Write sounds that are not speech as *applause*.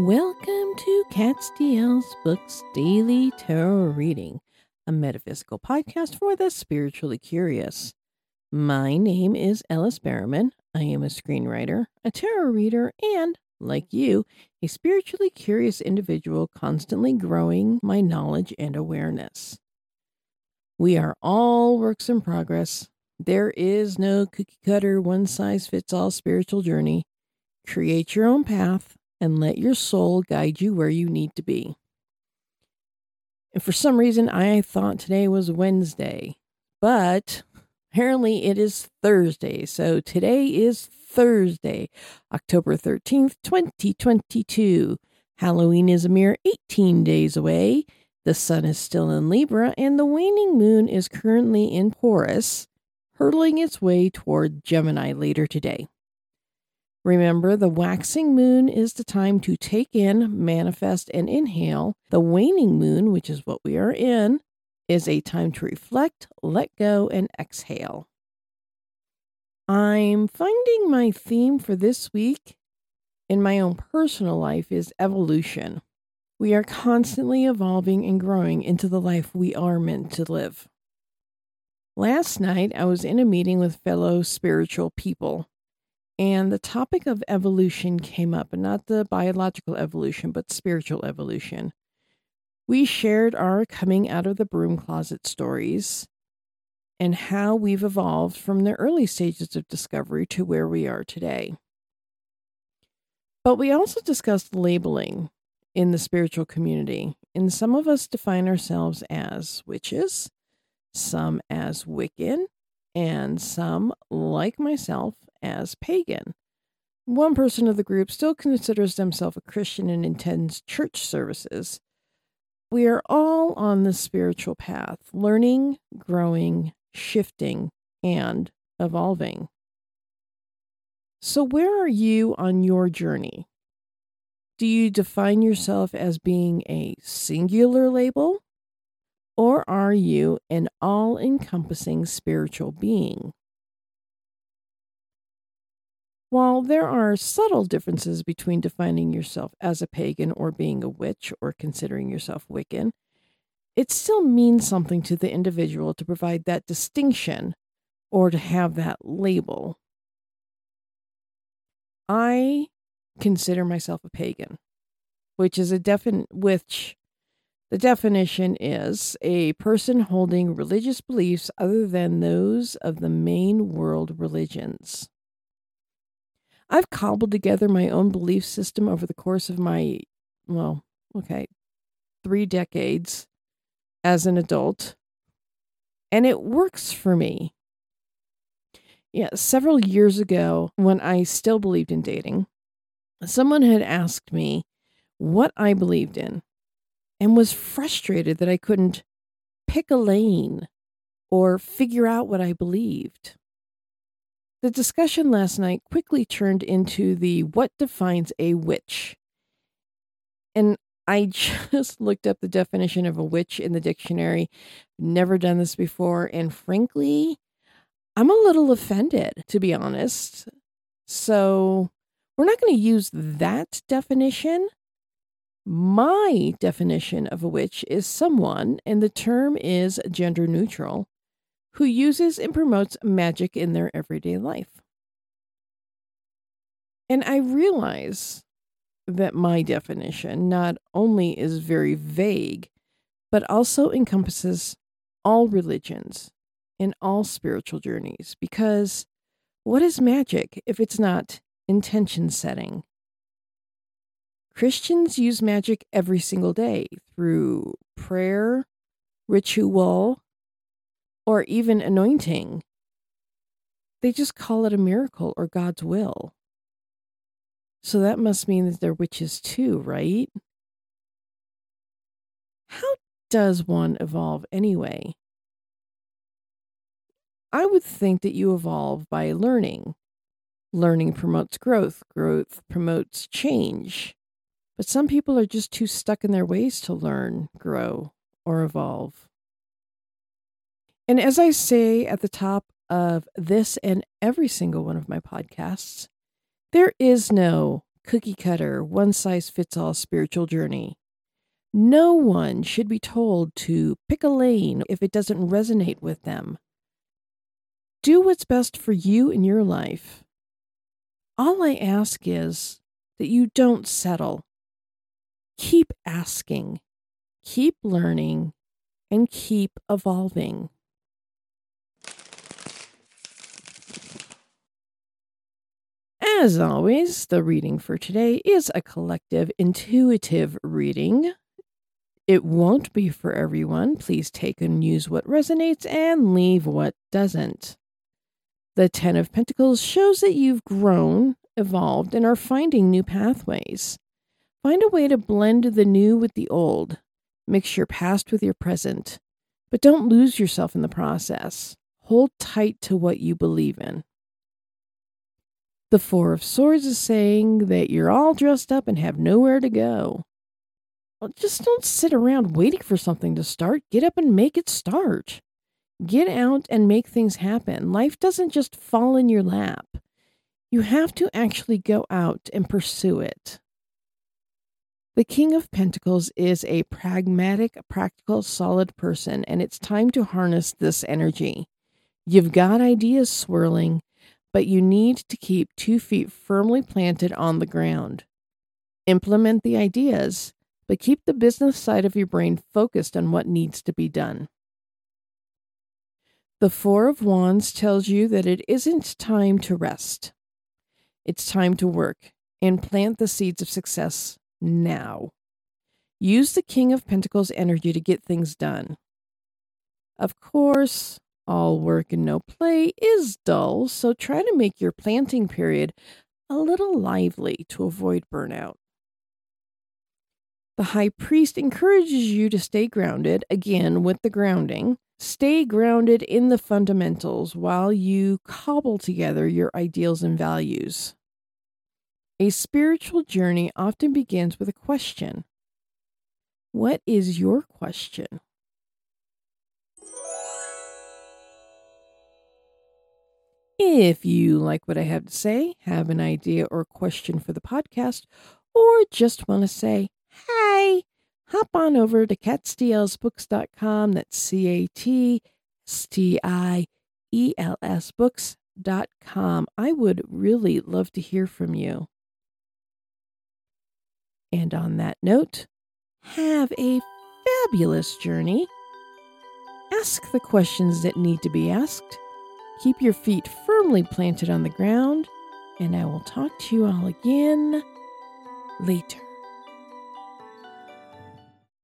Welcome to Catstiel's Books Daily Tarot Reading, a metaphysical podcast for the spiritually curious. My name is Ellis Berriman. I am a screenwriter, a tarot reader, and, like you, a spiritually curious individual constantly growing my knowledge and awareness. We are all works in progress. There is no cookie cutter, one size fits all spiritual journey. Create your own path and let your soul guide you where you need to be. And for some reason, I thought today was Wednesday, but apparently it is Thursday. So today is Thursday, October 13th, 2022. Halloween is a mere 18 days away. The sun is still in Libra, and the waning moon is currently in Taurus, hurtling its way toward Gemini later today. Remember, the waxing moon is the time to take in, manifest, and inhale. The waning moon, which is what we are in, is a time to reflect, let go, and exhale. I'm finding my theme for this week in my own personal life is evolution. We are constantly evolving and growing into the life we are meant to live. Last night, I was in a meeting with fellow spiritual people and the topic of evolution came up, and not the biological evolution, but spiritual evolution. We shared our coming out of the broom closet stories and how we've evolved from the early stages of discovery to where we are today. But we also discussed labeling in the spiritual community, and some of us define ourselves as witches, some as Wiccan, and some, like myself, as pagan. One person of the group still considers themselves a Christian and attends church services. We are all on the spiritual path, learning, growing, shifting, and evolving. So, where are you on your journey? Do you define yourself as being a singular label? Or are you an all encompassing spiritual being? While there are subtle differences between defining yourself as a pagan or being a witch or considering yourself Wiccan, it still means something to the individual to provide that distinction or to have that label. I consider myself a pagan, which is a definite which the definition is a person holding religious beliefs other than those of the main world religions. I've cobbled together my own belief system over the course of my, well, okay, three decades as an adult, and it works for me. Yeah, several years ago, when I still believed in dating, someone had asked me what I believed in and was frustrated that I couldn't pick a lane or figure out what I believed. The discussion last night quickly turned into the what defines a witch. And I *laughs* just looked up the definition of a witch in the dictionary. Never done this before. And frankly, I'm a little offended, to be honest. So we're not going to use that definition. My definition of a witch is someone, and the term is gender neutral, who uses and promotes magic in their everyday life. And I realize that my definition not only is very vague, but also encompasses all religions and all spiritual journeys. Because what is magic if it's not intention setting? Christians use magic every single day through prayer, ritual, or even anointing. They just call it a miracle or God's will. So that must mean that they're witches too, right? How does one evolve anyway? I would think that you evolve by learning. Learning promotes growth, growth promotes change. But some people are just too stuck in their ways to learn, grow, or evolve. And as I say at the top of this and every single one of my podcasts, there is no cookie cutter, one size fits all spiritual journey. No one should be told to pick a lane if it doesn't resonate with them. Do what's best for you in your life. All I ask is that you don't settle. Keep asking, keep learning, and keep evolving. As always, the reading for today is a collective intuitive reading. It won't be for everyone. Please take and use what resonates and leave what doesn't. The Ten of Pentacles shows that you've grown, evolved, and are finding new pathways. Find a way to blend the new with the old. Mix your past with your present. But don't lose yourself in the process. Hold tight to what you believe in. The Four of Swords is saying that you're all dressed up and have nowhere to go. Well, just don't sit around waiting for something to start. Get up and make it start. Get out and make things happen. Life doesn't just fall in your lap. You have to actually go out and pursue it. The King of Pentacles is a pragmatic, practical, solid person, and it's time to harness this energy. You've got ideas swirling, but you need to keep two feet firmly planted on the ground. Implement the ideas, but keep the business side of your brain focused on what needs to be done. The Four of Wands tells you that it isn't time to rest. It's time to work and plant the seeds of success now. Use the King of Pentacles energy to get things done. Of course, all work and no play is dull, so try to make your planting period a little lively to avoid burnout. The high priest encourages you to stay grounded, again with the grounding. Stay grounded in the fundamentals while you cobble together your ideals and values. A spiritual journey often begins with a question What is your question? If you like what I have to say, have an idea or question for the podcast, or just want to say, hey, hop on over to catstielsbooks.com. That's C A T S T I E L S books.com. I would really love to hear from you. And on that note, have a fabulous journey. Ask the questions that need to be asked Keep your feet firmly planted on the ground, and I will talk to you all again later.